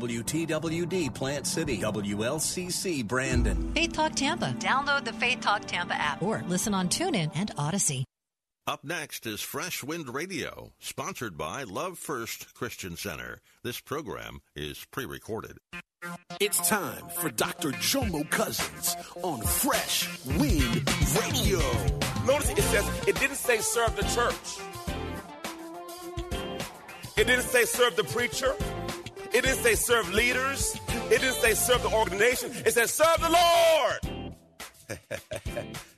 WTWD Plant City, WLCC Brandon. Faith Talk Tampa. Download the Faith Talk Tampa app or listen on TuneIn and Odyssey. Up next is Fresh Wind Radio, sponsored by Love First Christian Center. This program is pre recorded. It's time for Dr. Jomo Cousins on Fresh Wind Radio. Notice it says, it didn't say serve the church. It didn't say serve the preacher. It didn't say serve leaders. It didn't say serve the organization. It said serve the Lord.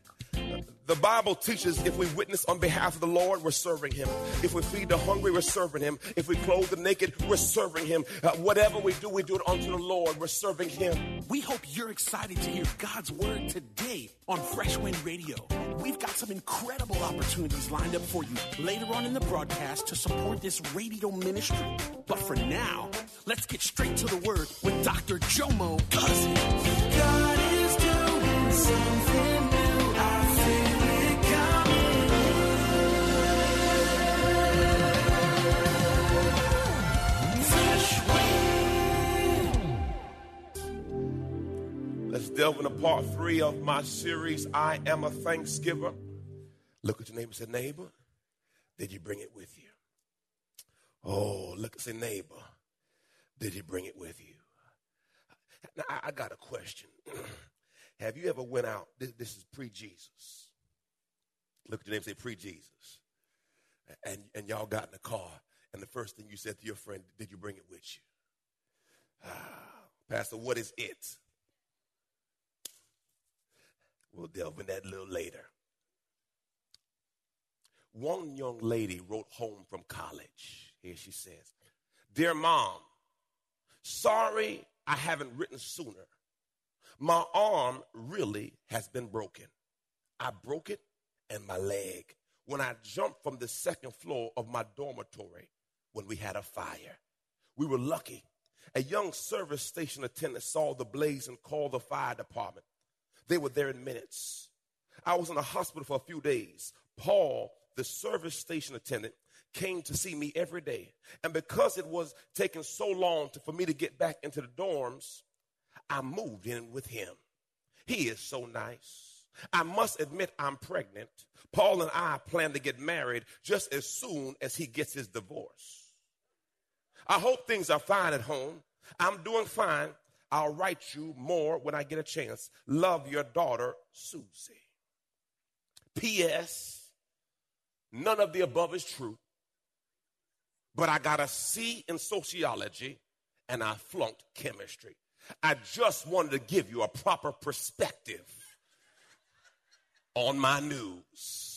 The Bible teaches if we witness on behalf of the Lord, we're serving Him. If we feed the hungry, we're serving Him. If we clothe the naked, we're serving Him. Uh, whatever we do, we do it unto the Lord. We're serving Him. We hope you're excited to hear God's word today on Fresh Wind Radio. We've got some incredible opportunities lined up for you later on in the broadcast to support this radio ministry. But for now, let's get straight to the word with Dr. Jomo Cousins. God is doing something wind. Let's part three of my series, I Am a Thanksgiver. Look at your neighbor and say, Neighbor, did you bring it with you? Oh, look and say, Neighbor, did you bring it with you? Now, I, I got a question. Have you ever went out? This, this is pre-Jesus. Look at your name, say pre-Jesus. And, and y'all got in the car, and the first thing you said to your friend, did you bring it with you? Ah, Pastor, what is it? We'll delve in that a little later. One young lady wrote home from college. Here she says, Dear mom, sorry I haven't written sooner. My arm really has been broken. I broke it and my leg when I jumped from the second floor of my dormitory when we had a fire. We were lucky. A young service station attendant saw the blaze and called the fire department. They were there in minutes. I was in the hospital for a few days. Paul, the service station attendant, came to see me every day. And because it was taking so long to, for me to get back into the dorms, I moved in with him. He is so nice. I must admit, I'm pregnant. Paul and I plan to get married just as soon as he gets his divorce. I hope things are fine at home. I'm doing fine. I'll write you more when I get a chance. Love your daughter, Susie. P.S. None of the above is true. But I got a C in sociology and I flunked chemistry. I just wanted to give you a proper perspective on my news.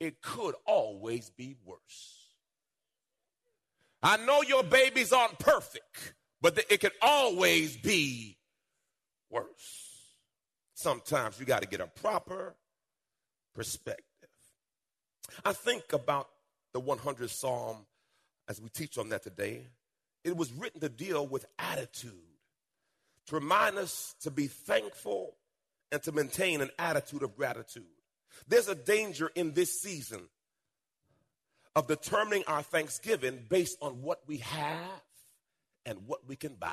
It could always be worse. I know your babies aren't perfect, but it can always be worse. Sometimes you got to get a proper perspective. I think about the 100th Psalm as we teach on that today. It was written to deal with attitude, to remind us to be thankful and to maintain an attitude of gratitude. There's a danger in this season of determining our thanksgiving based on what we have and what we can buy.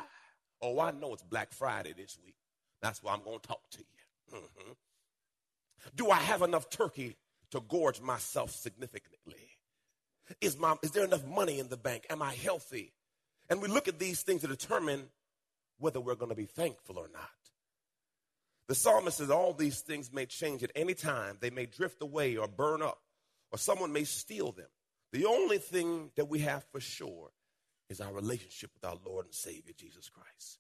Oh, I know it's Black Friday this week. That's why I'm going to talk to you. Mhm. Do I have enough turkey to gorge myself significantly? Is, my, is there enough money in the bank? Am I healthy? And we look at these things to determine whether we're going to be thankful or not. The psalmist says all these things may change at any time. They may drift away or burn up, or someone may steal them. The only thing that we have for sure is our relationship with our Lord and Savior, Jesus Christ.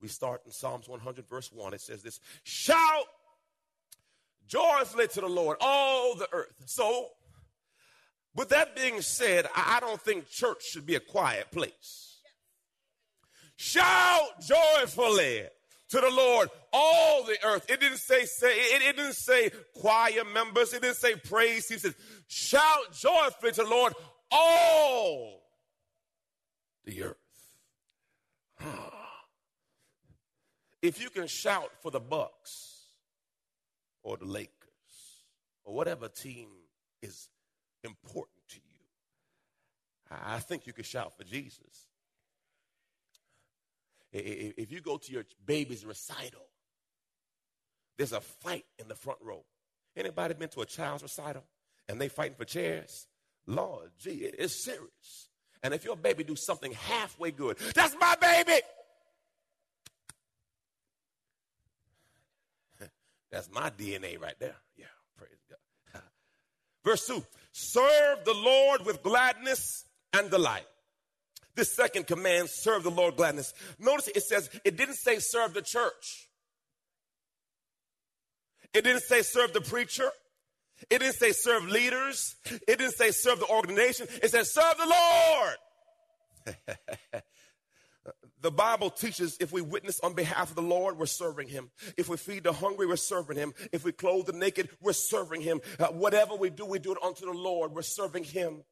We start in Psalms 100, verse 1. It says this Shout joyfully to the Lord, all the earth. So, With that being said, I don't think church should be a quiet place. Shout joyfully to the Lord, all the earth. It didn't say, say it, it didn't say choir members. It didn't say praise. He said, shout joyfully to the Lord, all the earth. if you can shout for the Bucks or the Lakers or whatever team is important to you, I think you can shout for Jesus. If you go to your baby's recital, there's a fight in the front row. Anybody been to a child's recital and they fighting for chairs? Lord, gee, it is serious. And if your baby do something halfway good, that's my baby. that's my DNA right there. Yeah, praise God. Verse 2 Serve the Lord with gladness and delight. This second command, serve the Lord gladness. Notice it says, it didn't say serve the church. It didn't say serve the preacher. It didn't say serve leaders. It didn't say serve the organization. It said serve the Lord. the Bible teaches if we witness on behalf of the Lord, we're serving Him. If we feed the hungry, we're serving Him. If we clothe the naked, we're serving Him. Uh, whatever we do, we do it unto the Lord. We're serving Him.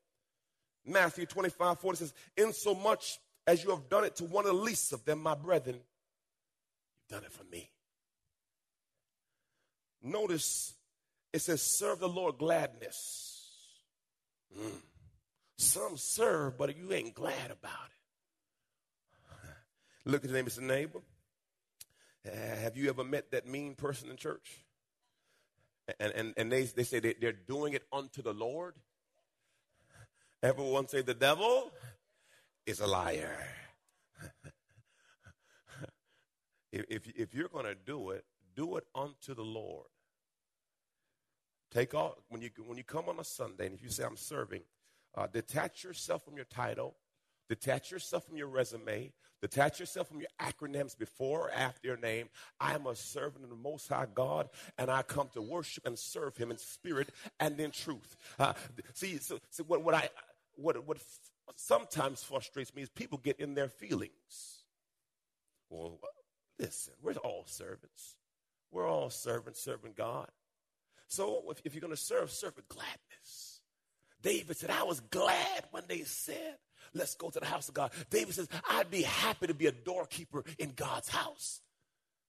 Matthew 25, 40 says, In so much as you have done it to one of the least of them, my brethren, you've done it for me. Notice it says, serve the Lord gladness. Mm. Some serve, but you ain't glad about it. Look at the name of the neighbor. Uh, have you ever met that mean person in church? And, and, and they, they say they, they're doing it unto the Lord. Everyone say the devil is a liar. if, if, you're going to do it, do it unto the Lord. Take off when you when you come on a Sunday, and if you say I'm serving, uh, detach yourself from your title, detach yourself from your resume, detach yourself from your acronyms before or after your name. I am a servant of the Most High God, and I come to worship and serve Him in spirit and in truth. Uh, see, so, so what, what I what, what sometimes frustrates me is people get in their feelings. Well, listen, we're all servants. We're all servants serving God. So if, if you're going to serve, serve with gladness. David said, I was glad when they said, let's go to the house of God. David says, I'd be happy to be a doorkeeper in God's house.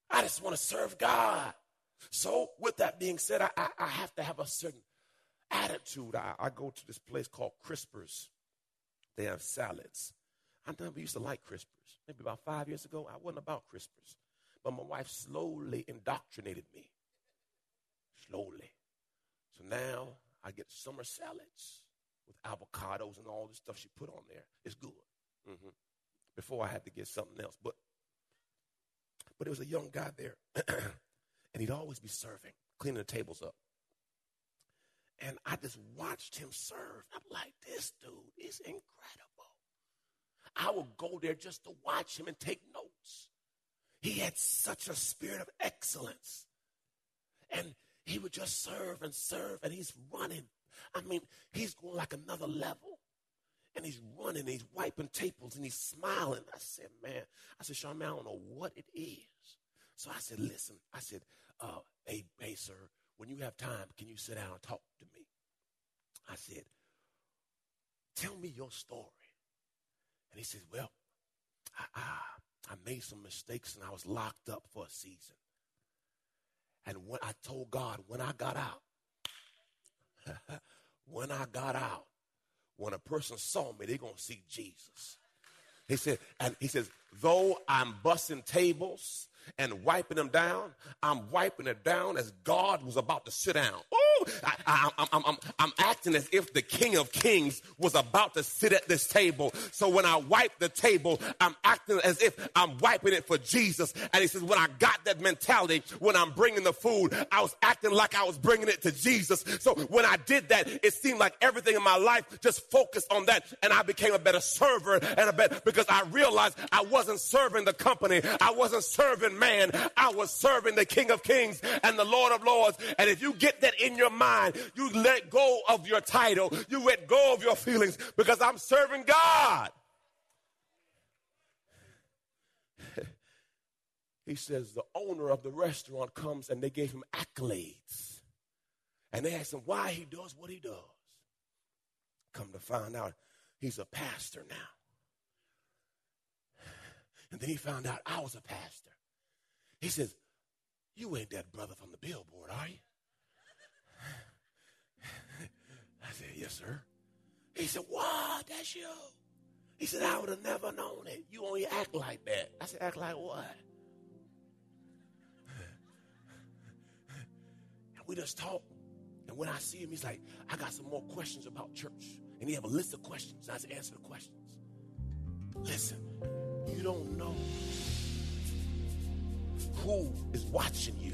I just want to serve God. So with that being said, I, I, I have to have a certain attitude. I, I go to this place called Crispers. They have salads. I never used to like Crispers. Maybe about five years ago, I wasn't about Crispers. But my wife slowly indoctrinated me. Slowly. So now I get summer salads with avocados and all the stuff she put on there. It's good. Mm-hmm. Before I had to get something else. But but there was a young guy there, and he'd always be serving, cleaning the tables up. And I just watched him serve. I'm like, this dude is incredible. I would go there just to watch him and take notes. He had such a spirit of excellence. And he would just serve and serve, and he's running. I mean, he's going like another level. And he's running, he's wiping tables, and he's smiling. I said, man, I said, Sean, man, I don't know what it is. So I said, listen, I said, uh, hey, hey, sir, when you have time, can you sit down and talk to me? I said, Tell me your story. And he says, Well, I, I, I made some mistakes and I was locked up for a season. And when I told God, when I got out, when I got out, when a person saw me, they're going to see Jesus. He said, and he says, though I'm busting tables and wiping them down, I'm wiping it down as God was about to sit down. I, am acting as if the King of Kings was about to sit at this table. So when I wipe the table, I'm acting as if I'm wiping it for Jesus. And he says, when I got that mentality, when I'm bringing the food, I was acting like I was bringing it to Jesus. So when I did that, it seemed like everything in my life just focused on that. And I became a better server and a better, because I realized I wasn't serving the company. I wasn't serving man. I was serving the King of Kings and the Lord of Lords. And if you get that in your mind. You let go of your title. You let go of your feelings because I'm serving God. he says the owner of the restaurant comes and they gave him accolades. And they asked him why he does what he does. Come to find out, he's a pastor now. And then he found out I was a pastor. He says, You ain't that brother from the billboard, are you? I said, Yes, sir. He said, What? That's you. He said, I would have never known it. You only act like that. I said, Act like what? And we just talk. And when I see him, he's like, I got some more questions about church. And he have a list of questions. I just answer the questions. Listen, you don't know who is watching you.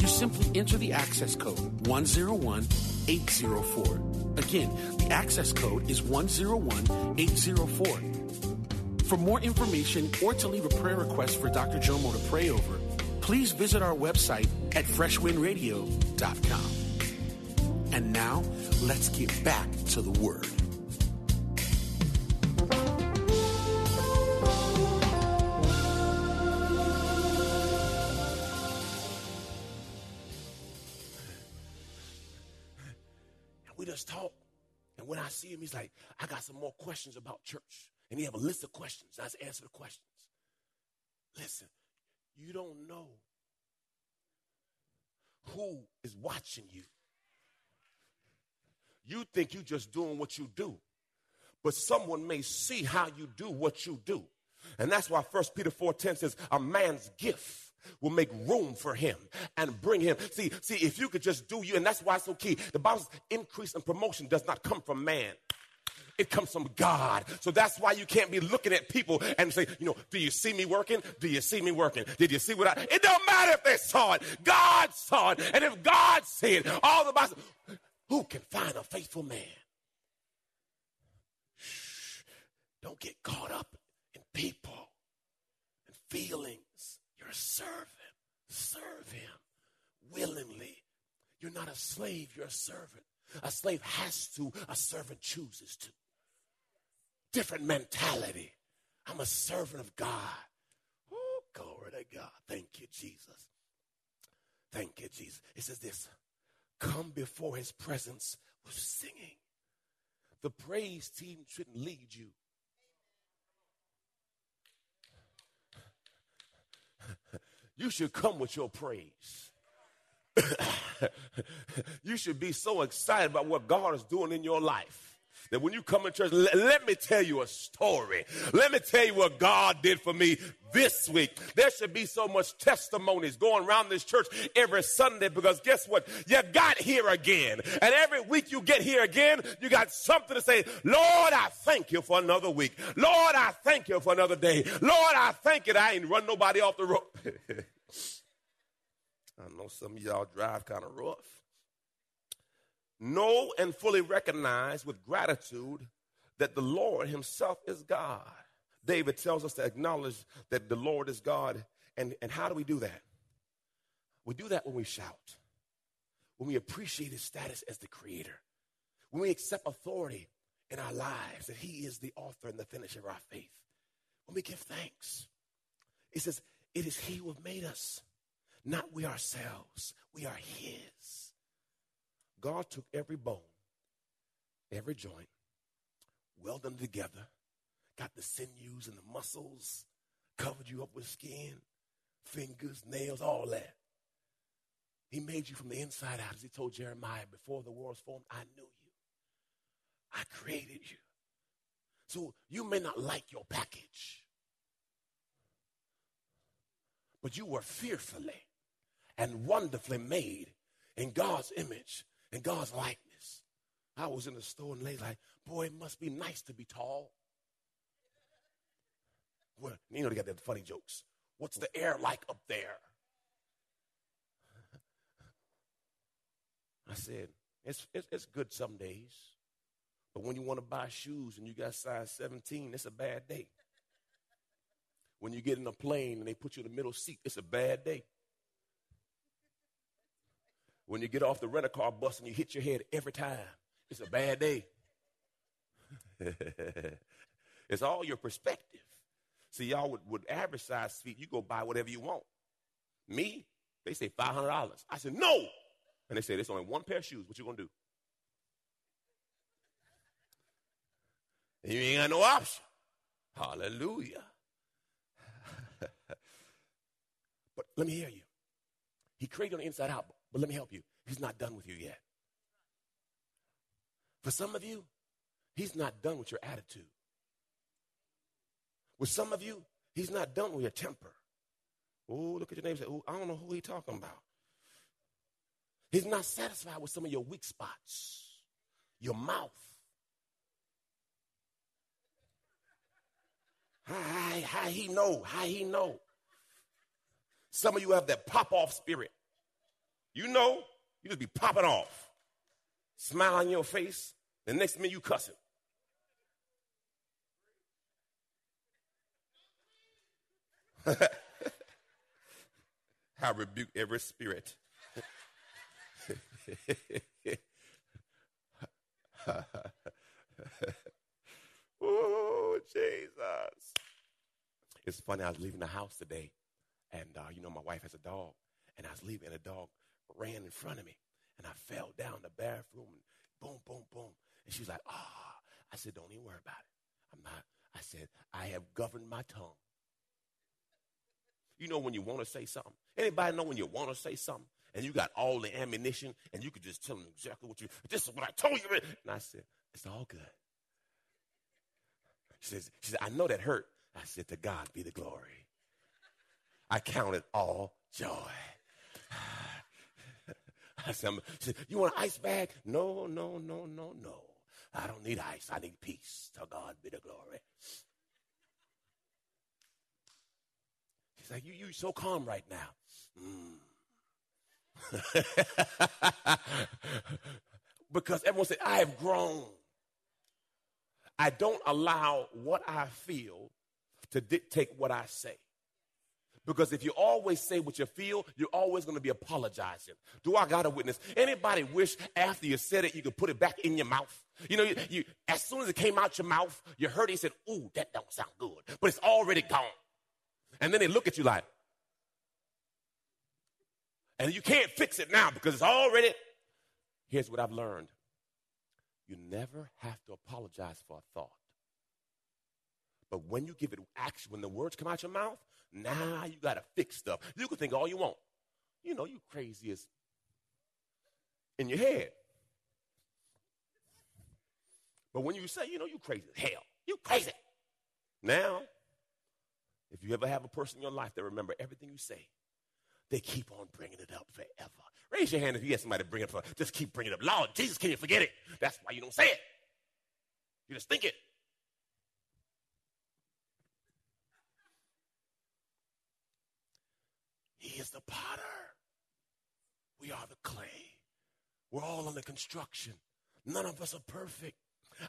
you simply enter the access code 101804. Again, the access code is 101804. For more information or to leave a prayer request for Dr. Jomo to pray over, please visit our website at freshwindradio.com. And now, let's get back to the Word. He's like, I got some more questions about church. And he have a list of questions. I just answer the questions. Listen, you don't know who is watching you. You think you're just doing what you do, but someone may see how you do what you do. And that's why 1 Peter 4:10 says, a man's gift will make room for him and bring him. See, see, if you could just do you, and that's why it's so key. The Bible's increase and promotion does not come from man. It comes from God. So that's why you can't be looking at people and say, you know, do you see me working? Do you see me working? Did you see what I? It don't matter if they saw it. God saw it. And if God see it, all the Bible, who can find a faithful man? Shh. Don't get caught up in people and feelings. You're a servant. Serve him willingly. You're not a slave, you're a servant. A slave has to, a servant chooses to. Different mentality. I'm a servant of God. Oh, glory to God. Thank you, Jesus. Thank you, Jesus. It says this come before his presence with singing. The praise team shouldn't lead you. you should come with your praise. you should be so excited about what God is doing in your life that when you come in church, let, let, me tell you a story. Let me tell you what God did for me this week. There should be so much testimonies going around this church every Sunday because guess what? You got here again. And every week you get here again, you got something to say. Lord, I thank you for another week. Lord, I thank you for another day. Lord, I thank you I ain't run nobody off the road. I know some of y'all drive kind of rough. Know and fully recognize with gratitude that the Lord Himself is God. David tells us to acknowledge that the Lord is God. And, and how do we do that? We do that when we shout, when we appreciate his status as the creator, when we accept authority in our lives that he is the author and the finisher of our faith, when we give thanks. It says, It is he who made us, not we ourselves. We are his. God took every bone, every joint, welded them together, got the sinews and the muscles, covered you up with skin, fingers, nails, all that. He made you from the inside out, as he told Jeremiah, before the world was formed, I knew you. I created you. So you may not like your package, but you were fearfully and wonderfully made in God's image and God's likeness. I was in the store and lay like, boy, it must be nice to be tall. Well, you know they got that funny jokes. What's the air like up there? I said, it's, it's, it's good some days. But when you want to buy shoes and you got size 17, it's a bad day. When you get in a plane and they put you in the middle seat, it's a bad day. When you get off the rental car bus and you hit your head every time, it's a bad day. it's all your perspective. See, y'all would, would average size feet, you go buy whatever you want. Me, they say $500. I said, no. And they say, there's only one pair of shoes. What you going to do? You ain't got no option. Hallelujah. but let me hear you. He created on the inside out, but let me help you. He's not done with you yet. For some of you, he's not done with your attitude. With some of you, he's not done with your temper. Oh, look at your name say, I don't know who he's talking about. He's not satisfied with some of your weak spots, your mouth. How, how he know? How he know? Some of you have that pop off spirit. You know, you just be popping off. Smile on your face. The next minute you cussing. I rebuke every spirit. oh, Jesus. It's funny, I was leaving the house today, and uh, you know, my wife has a dog, and I was leaving, and a dog ran in front of me, and I fell down the bathroom, and boom, boom, boom. And she's like, ah. Oh. I said, don't even worry about it. I'm not. I said, I have governed my tongue. You know when you want to say something? Anybody know when you want to say something and you got all the ammunition and you could just tell them exactly what you, this is what I told you. And I said, it's all good. She says, she said, I know that hurt. I said, to God be the glory. I count it all joy. I said, you want an ice bag? No, no, no, no, no. I don't need ice. I need peace. To God be the glory. She's like, you, you so calm right now. Mm. because everyone said, I have grown. I don't allow what I feel to dictate what I say. Because if you always say what you feel, you're always going to be apologizing. Do I got a witness? Anybody wish after you said it, you could put it back in your mouth? You know, you, you as soon as it came out your mouth, you heard it, you said, ooh, that don't sound good. But it's already gone. And then they look at you like, and you can't fix it now because it's already. Here's what I've learned you never have to apologize for a thought. But when you give it action, when the words come out your mouth, now you got to fix stuff. You can think all you want. You know, you crazy as in your head. But when you say, you know, you crazy as hell, you crazy. Now, if you ever have a person in your life that remember everything you say, they keep on bringing it up forever. Raise your hand if you get somebody to bring it up. Just keep bringing it up. Lord Jesus, can you forget it? That's why you don't say it. You just think it. Is the potter. We are the clay. We're all under construction. None of us are perfect.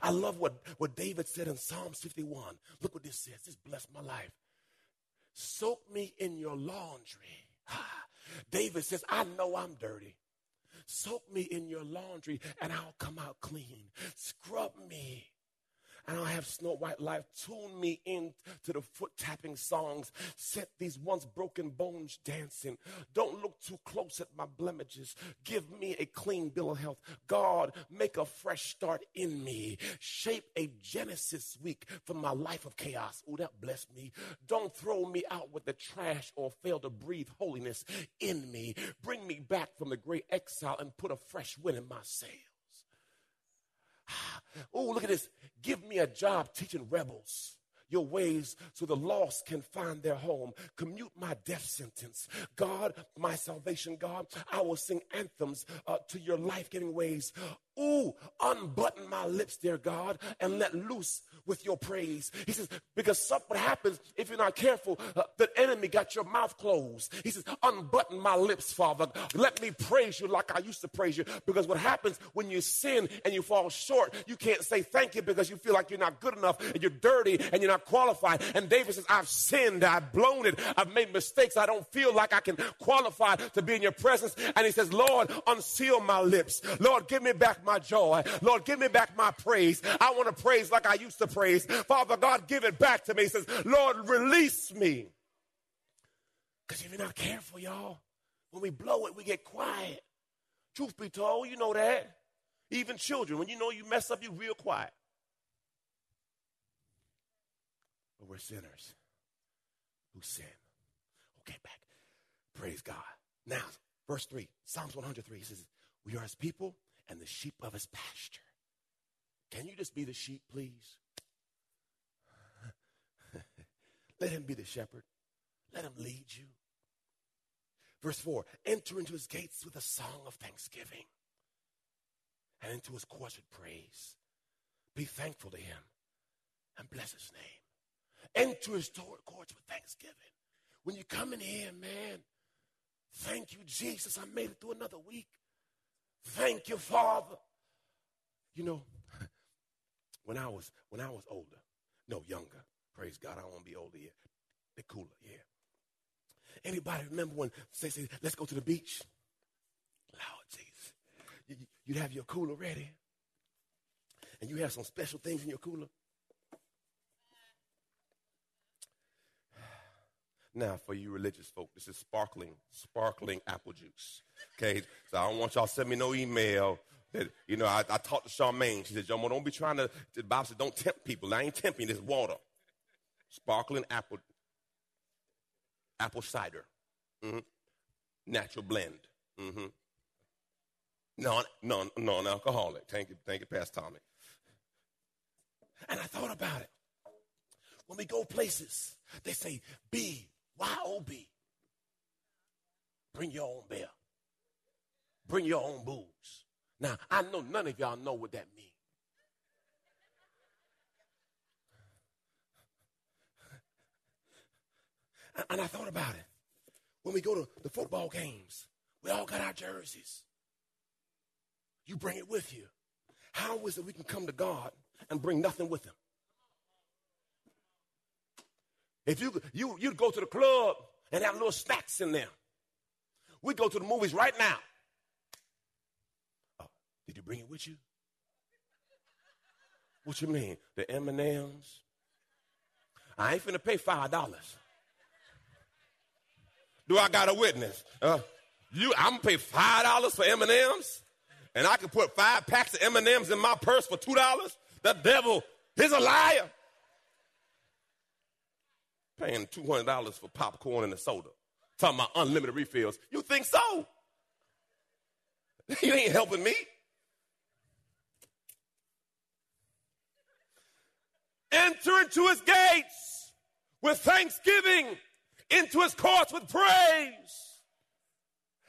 I love what, what David said in Psalms 51. Look what this says. This blessed my life. Soak me in your laundry ah. David says, I know I'm dirty. Soak me in your laundry and I'll come out clean. Scrub me and I'll have snow white life. Tune me in to the foot tapping songs. Set these once broken bones dancing. Don't look too close at my blemishes. Give me a clean bill of health. God, make a fresh start in me. Shape a Genesis week for my life of chaos. Oh, that bless me. Don't throw me out with the trash or fail to breathe holiness in me. Bring me back from the great exile and put a fresh wind in my sail. Oh, look at this. Give me a job teaching rebels your ways so the lost can find their home. Commute my death sentence. God, my salvation, God, I will sing anthems uh, to your life giving ways. Ooh, unbutton my lips, dear God, and let loose with your praise. He says, because something happens if you're not careful. Uh, the enemy got your mouth closed. He says, unbutton my lips, Father. Let me praise you like I used to praise you. Because what happens when you sin and you fall short, you can't say thank you because you feel like you're not good enough and you're dirty and you're not qualified. And David says, I've sinned, I've blown it, I've made mistakes. I don't feel like I can qualify to be in your presence. And he says, Lord, unseal my lips. Lord, give me back my joy. Lord, give me back my praise. I want to praise like I used to praise. Father God, give it back to me. He says, Lord, release me. Because if you're not careful, y'all, when we blow it, we get quiet. Truth be told, you know that. Even children, when you know you mess up, you real quiet. But we're sinners who sin. Okay, back. Praise God. Now, verse 3, Psalms 103 He says, We are his people and the sheep of his pasture. Can you just be the sheep, please? Let him be the shepherd. Let him lead you. Verse 4 Enter into his gates with a song of thanksgiving and into his courts with praise. Be thankful to him and bless his name. Enter his courts with thanksgiving. When you come in here, man, thank you, Jesus. I made it through another week. Thank you, Father. You know, when I was when I was older, no younger, praise God, I won't be older yet. The cooler, yeah. Anybody remember when say, say let's go to the beach? Lord Jesus. You'd have your cooler ready. And you have some special things in your cooler. Now, for you religious folk, this is sparkling, sparkling apple juice. Okay, so I don't want y'all send me no email that, you know, I, I talked to Charmaine. She said, Jomo, don't be trying to, the Bible said, don't tempt people. I ain't tempting, this water. Sparkling apple, apple cider. Mm-hmm. Natural blend. Mm-hmm. Non, non, non-alcoholic. Thank you, thank you, Pastor Tommy. And I thought about it. When we go places, they say B Y-O-B. Bring your own beer. Bring your own booze. Now, I know none of y'all know what that means. And I thought about it. When we go to the football games, we all got our jerseys. You bring it with you. How is it we can come to God and bring nothing with him? If you you you'd go to the club and have little snacks in there. We go to the movies right now. Oh, did you bring it with you? What you mean? The M and M's? I ain't finna pay five dollars. Do I got a witness? Uh, you, I'm gonna pay five dollars for M and M's, and I can put five packs of M and M's in my purse for two dollars. The devil, he's a liar paying $200 for popcorn and a soda. Talking about unlimited refills. You think so? You ain't helping me. Enter into his gates with thanksgiving, into his courts with praise.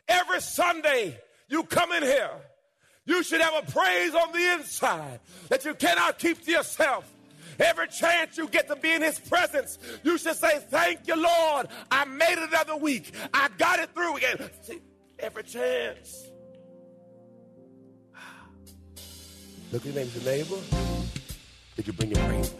Every Sunday, you come in here, you should have a praise on the inside that you cannot keep to yourself. Every chance you get to be in his presence, you should say, Thank you, Lord. I made it another week. I got it through again. Every chance. Look at your neighbor. Did you bring your you?